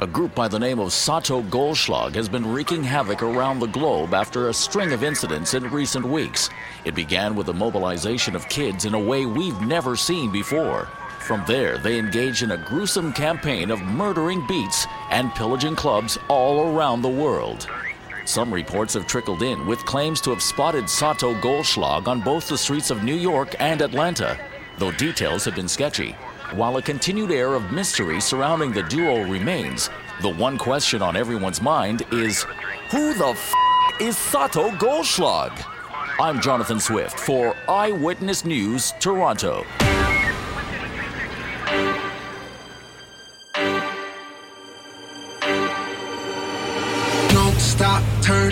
A group by the name of Sato Goldschlag has been wreaking havoc around the globe after a string of incidents in recent weeks. It began with the mobilization of kids in a way we've never seen before. From there, they engaged in a gruesome campaign of murdering beats and pillaging clubs all around the world. Some reports have trickled in with claims to have spotted Sato Goldschlag on both the streets of New York and Atlanta, though details have been sketchy. While a continued air of mystery surrounding the duo remains, the one question on everyone's mind is who the f is Sato Goldschlag? I'm Jonathan Swift for Eyewitness News, Toronto.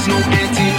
there's no antidote.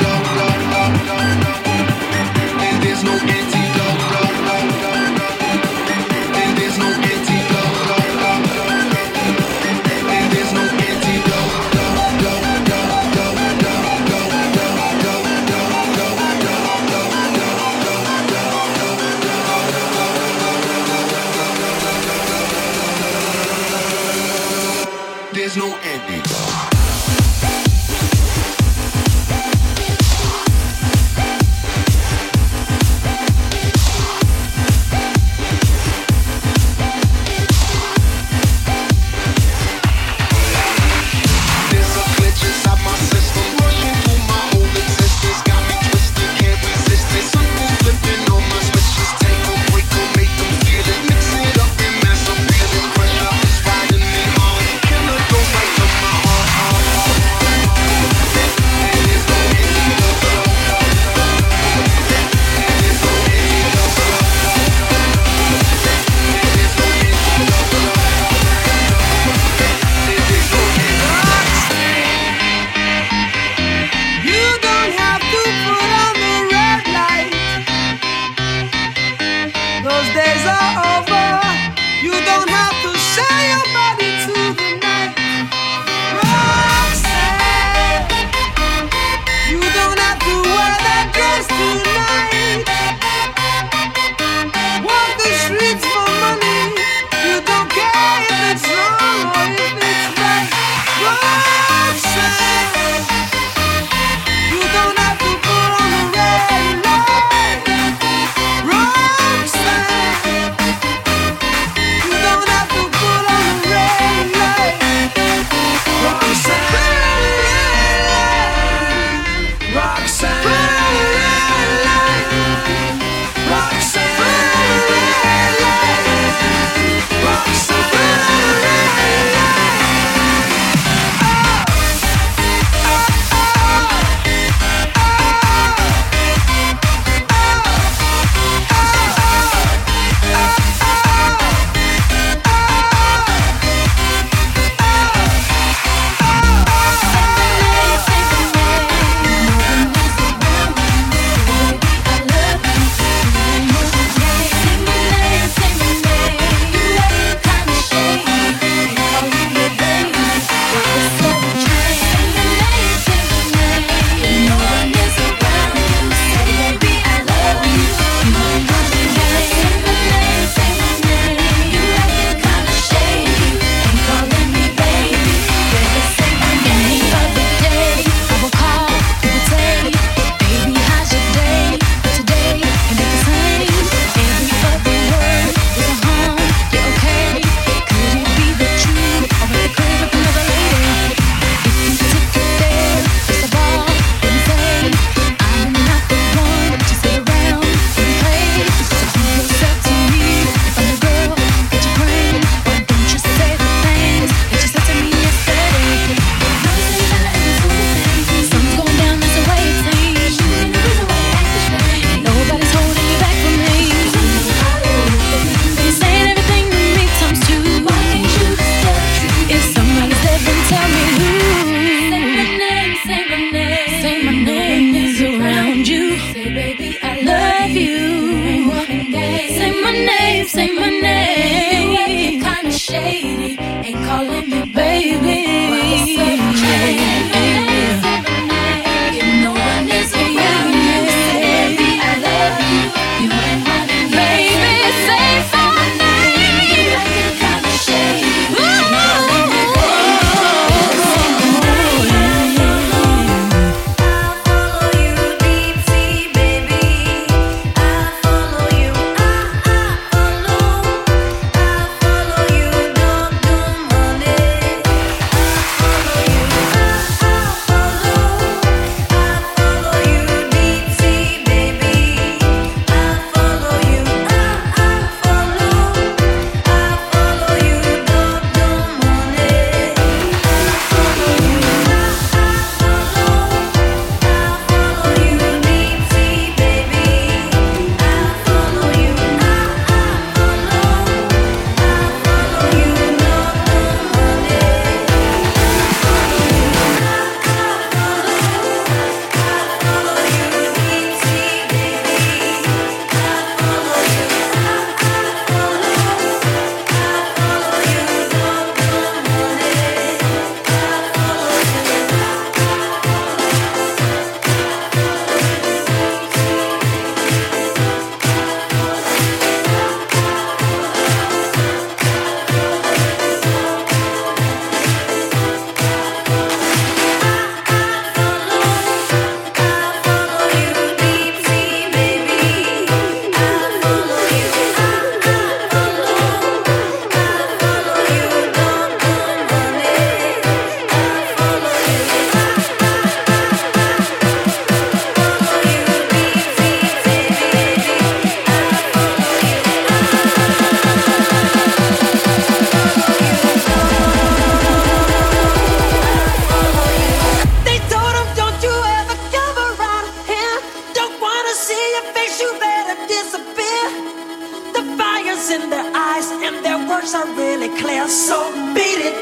words are really clear, so beat it,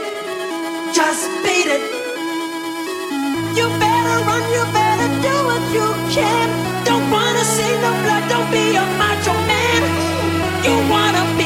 just beat it. You better run, you better do what you can. Don't wanna see no blood, don't be a macho man. You wanna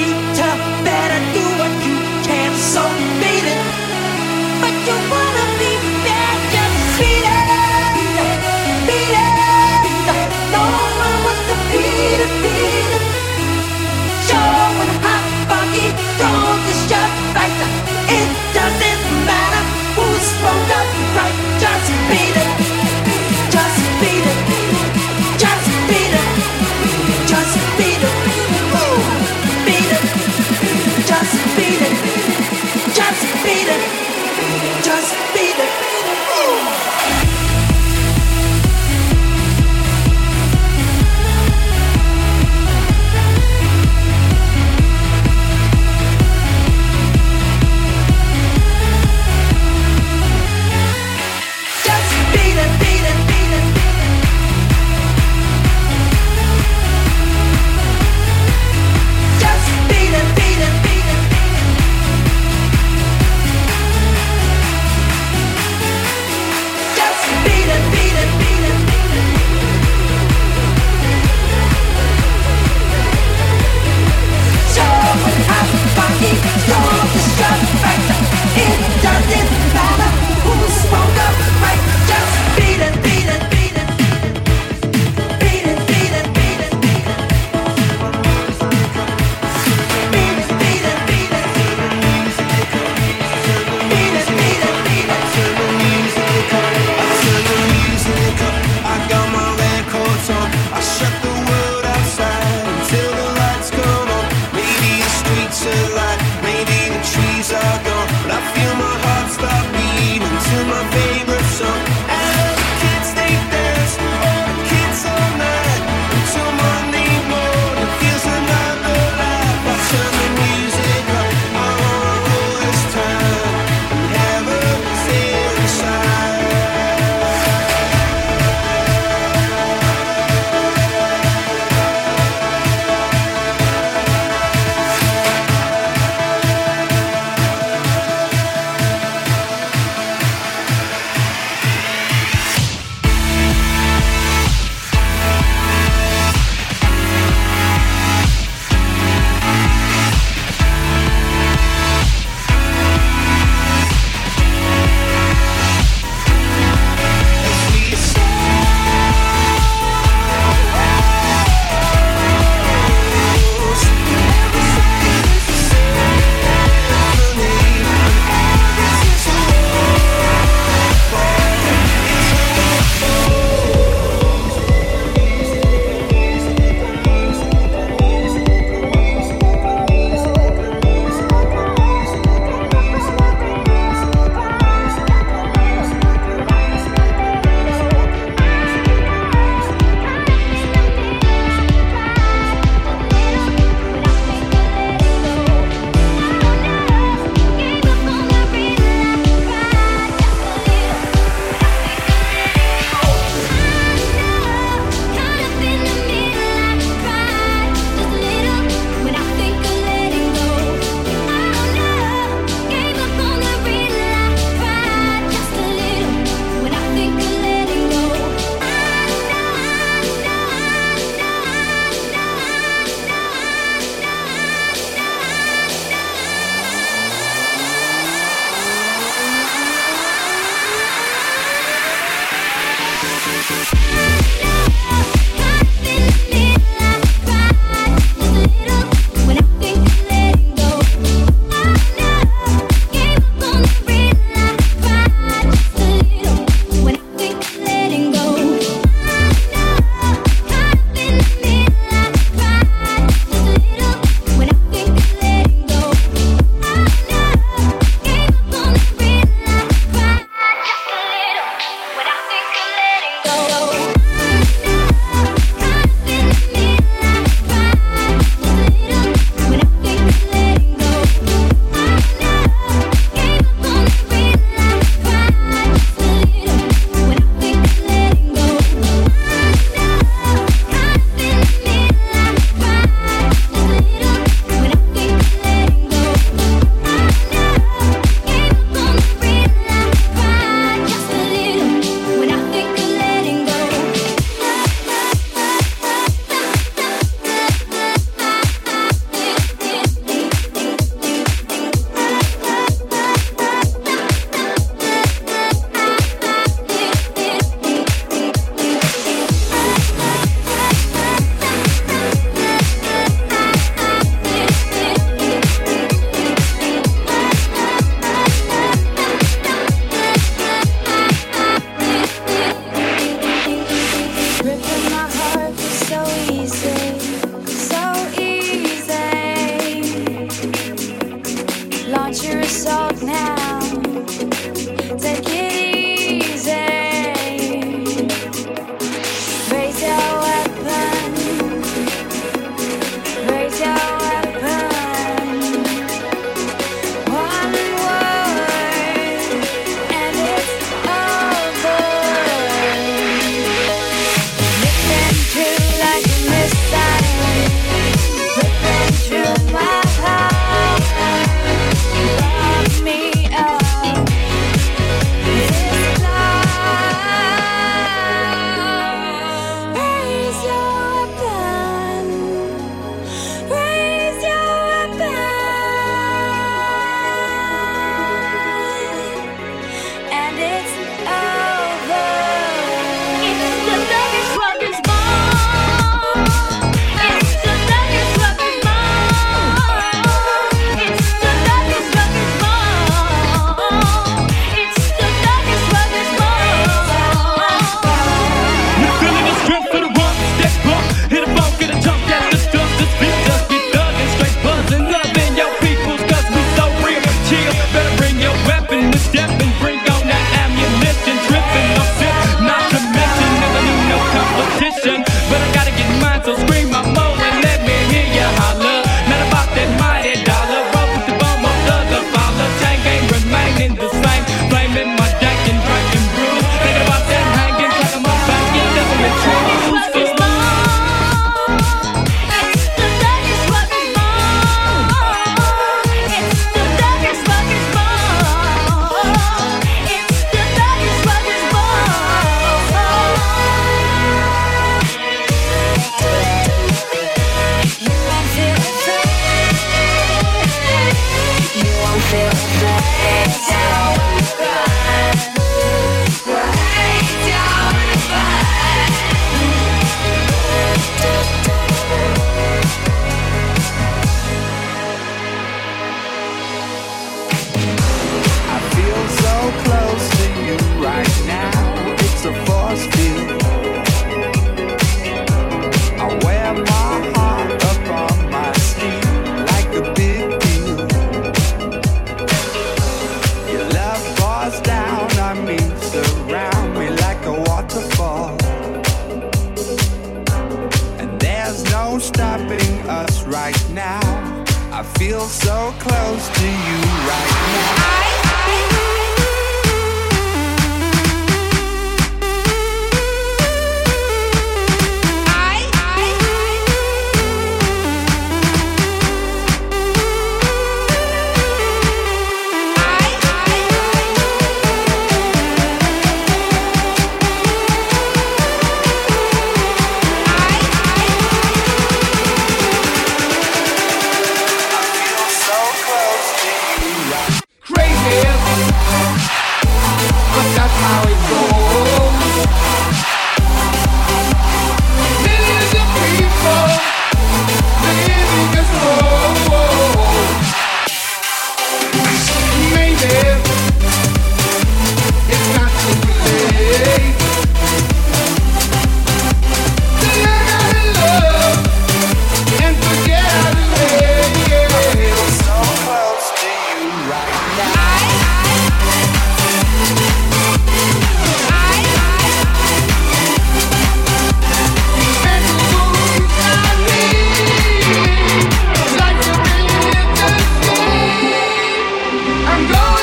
I'm going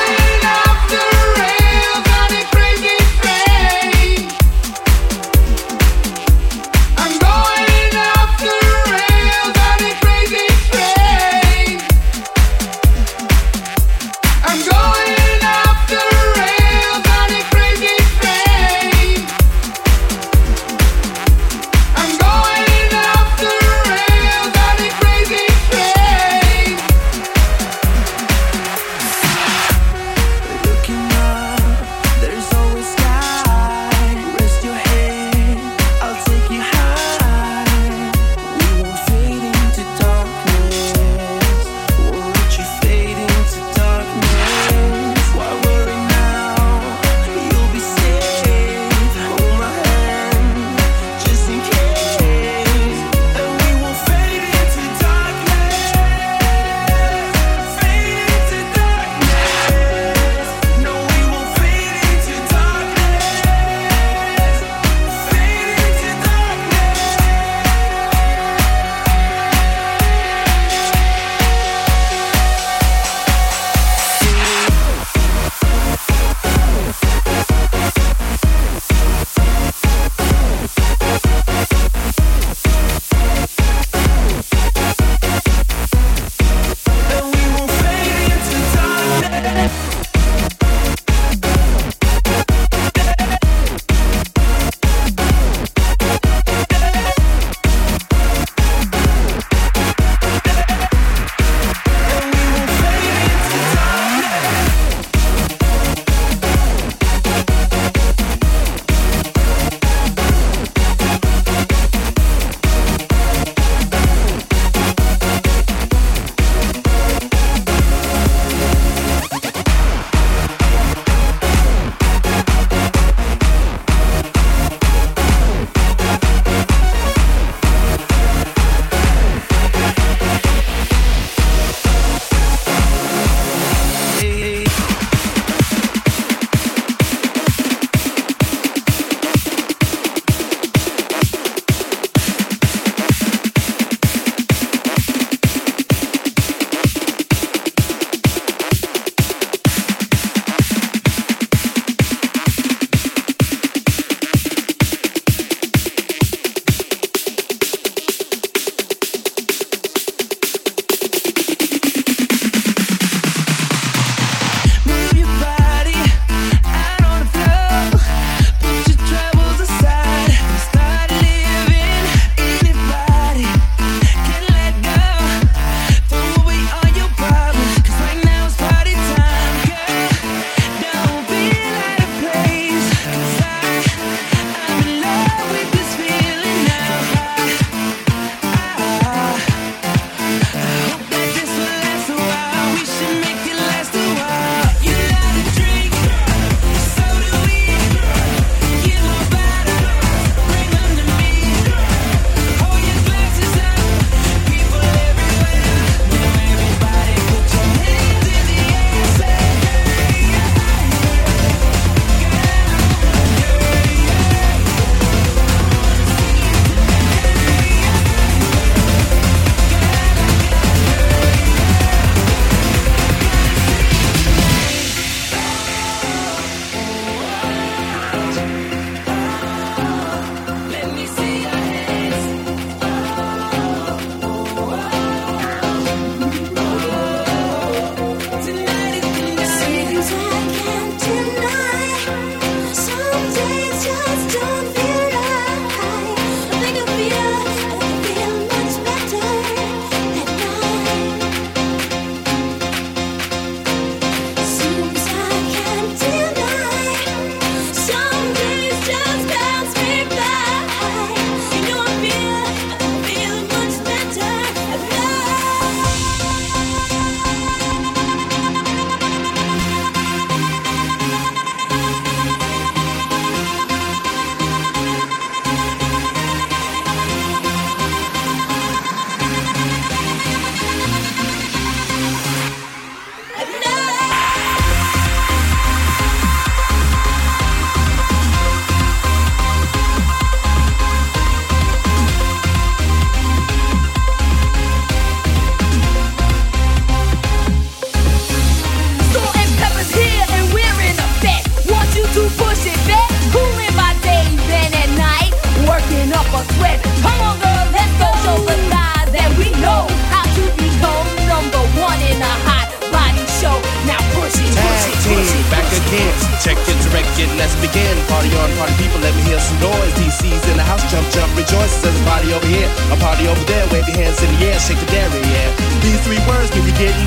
let's begin. Party on, party people, let me hear some noise. DC's in the house, jump, jump, rejoice. There's a party over here, a party over there. Wave your hands in the air, shake the dairy, yeah. These three words mean you're getting.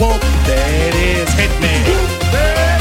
Whoop, there it is, hit me.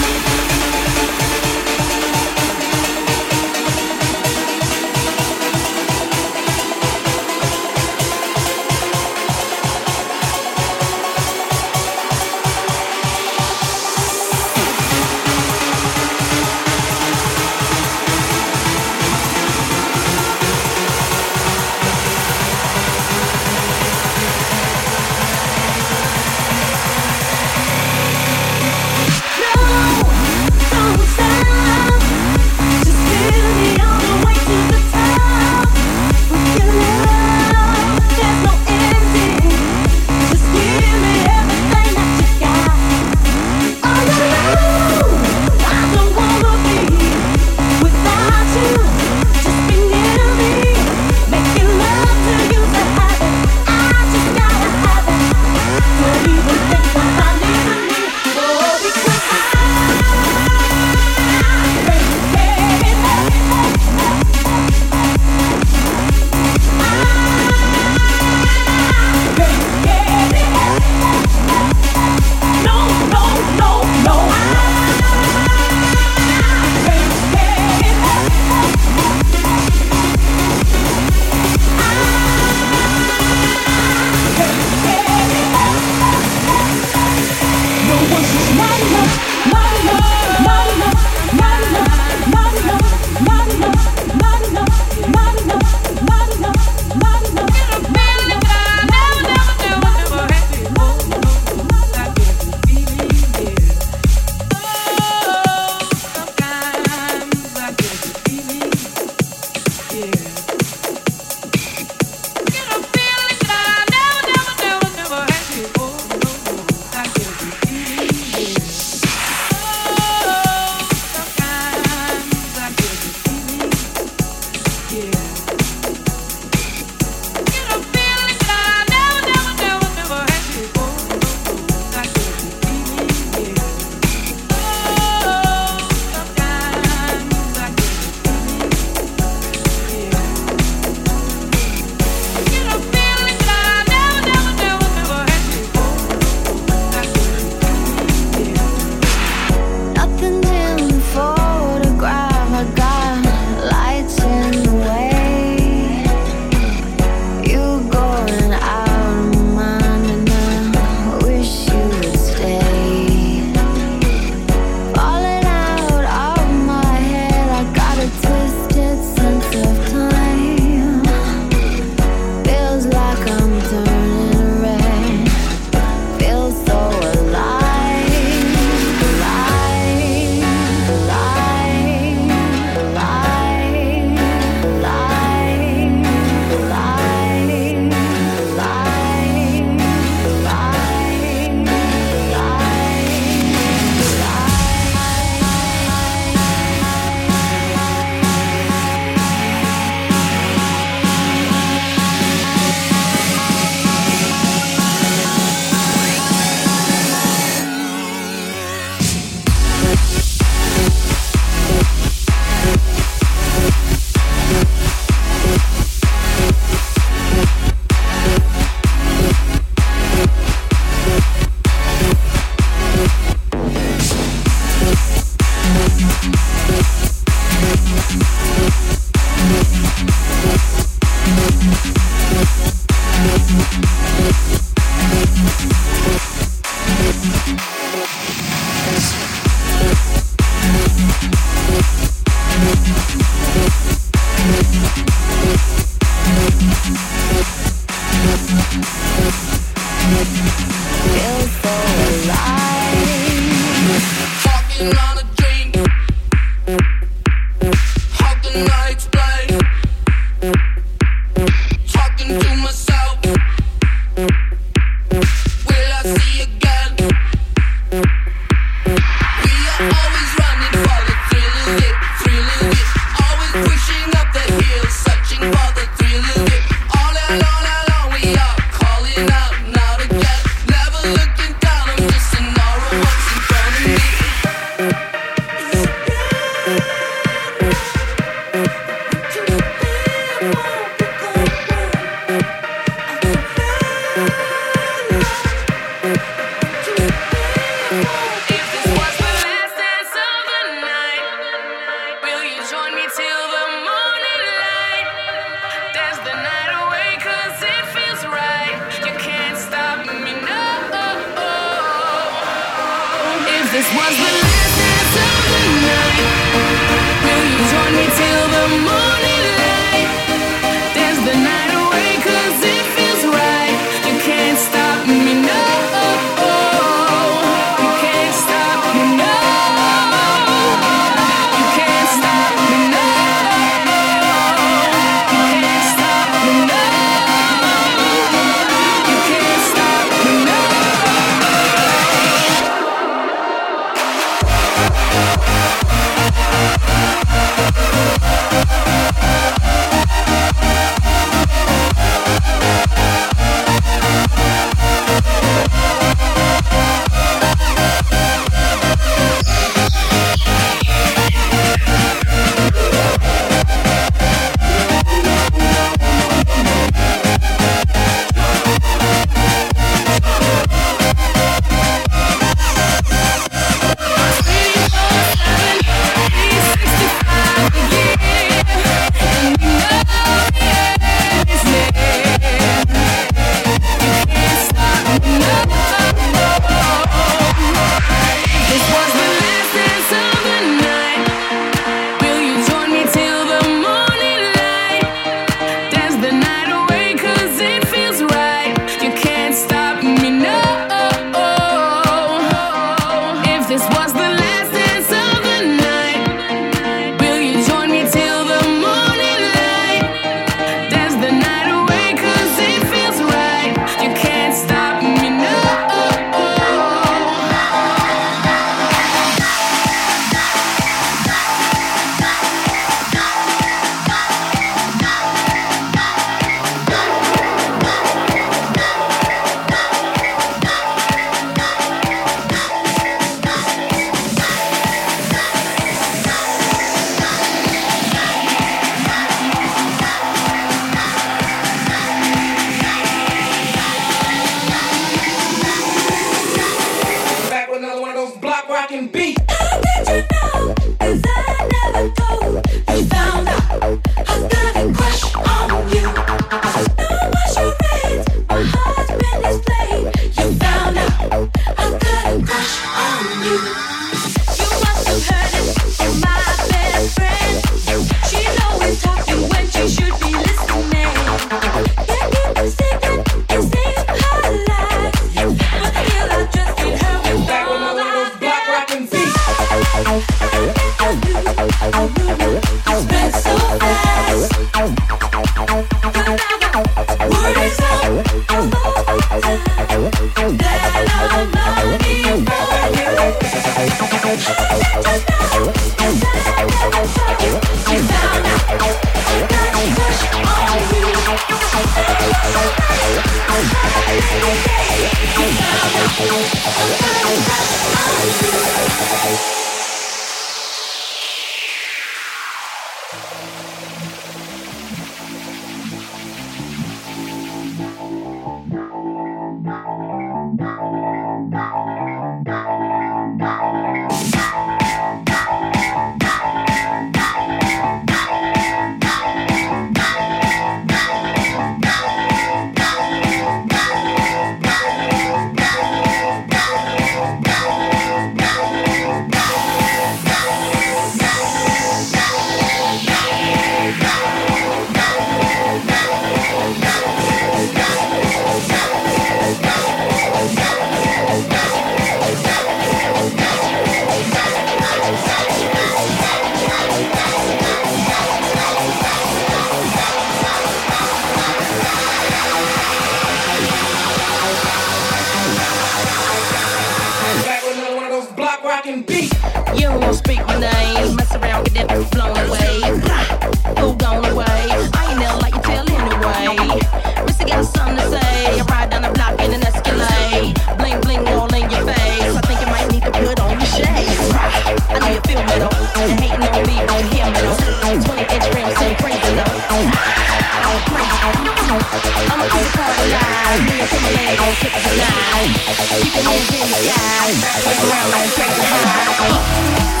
It tonight. Keep your hands in the sky. Play around like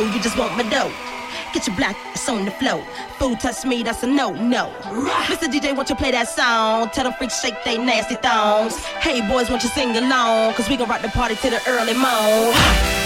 No, you just want my dough. Get your black ass on the floor. Food touch me, that's a no, no. Mr. DJ, won't you play that song? Tell them freaks shake they nasty thongs. Hey boys, won't you sing along? Cause we gon' rock the party to the early morn.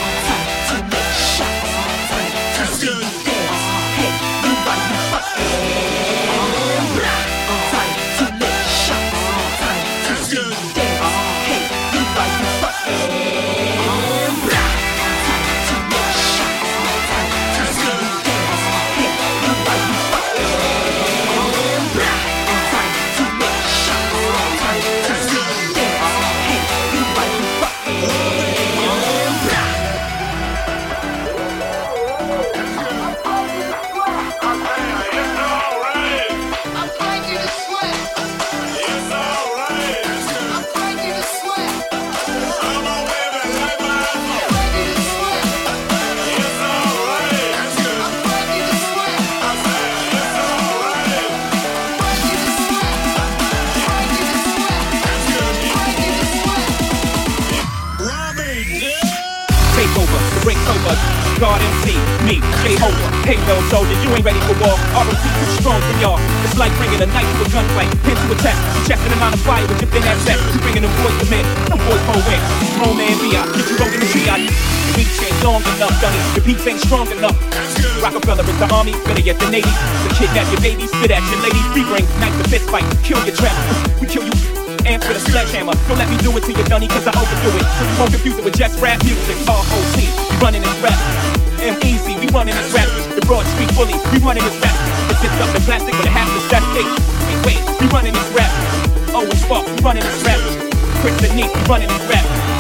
Bringing a knife to a gunfight, pin to a test. Checking the line of fire with your thin ass set. You bringing them boys to men, no boys won't win. Grown man be out, get you rolling the tree out. The reach ain't long enough, dummy. The beats ain't strong enough. Roc-A-Fella is the army, better yet the navy. The kidnap your babies, spit at your ladies. We bring knife to fist fight, kill your trap. We kill you amp with a sledgehammer. Don't let me do it to you, Dunny, cause I overdo it. So you won't confuse it with just rap music. ROC, we running this rap. M-Easy, we running this rap. The Broad Street Bullies, we running this rap. Zipped up the plastic with a half the static. Wait, wait, we running this rap. Owen Sparks, we running this rap. Nick, we running this rap.